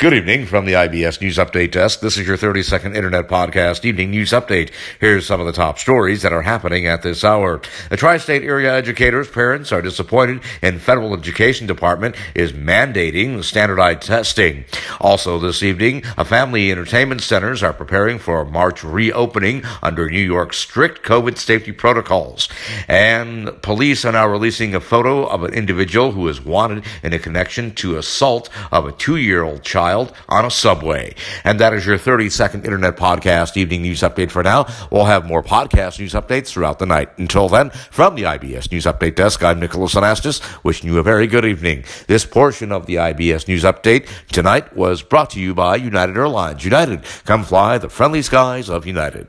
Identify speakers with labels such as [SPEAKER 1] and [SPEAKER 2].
[SPEAKER 1] Good evening from the IBS News Update Desk. This is your 30 second internet podcast evening news update. Here's some of the top stories that are happening at this hour. The tri-state area educators' parents are disappointed in federal education department is mandating standardized testing. Also this evening, a family entertainment centers are preparing for a March reopening under New York's strict COVID safety protocols. And police are now releasing a photo of an individual who is wanted in a connection to assault of a two-year-old child child on a subway. And that is your 30 second internet podcast evening news update for now. We'll have more podcast news updates throughout the night. Until then, from the IBS News Update Desk, I'm Nicholas Anastas, wishing you a very good evening. This portion of the IBS News Update tonight was brought to you by United Airlines. United, come fly the friendly skies of United.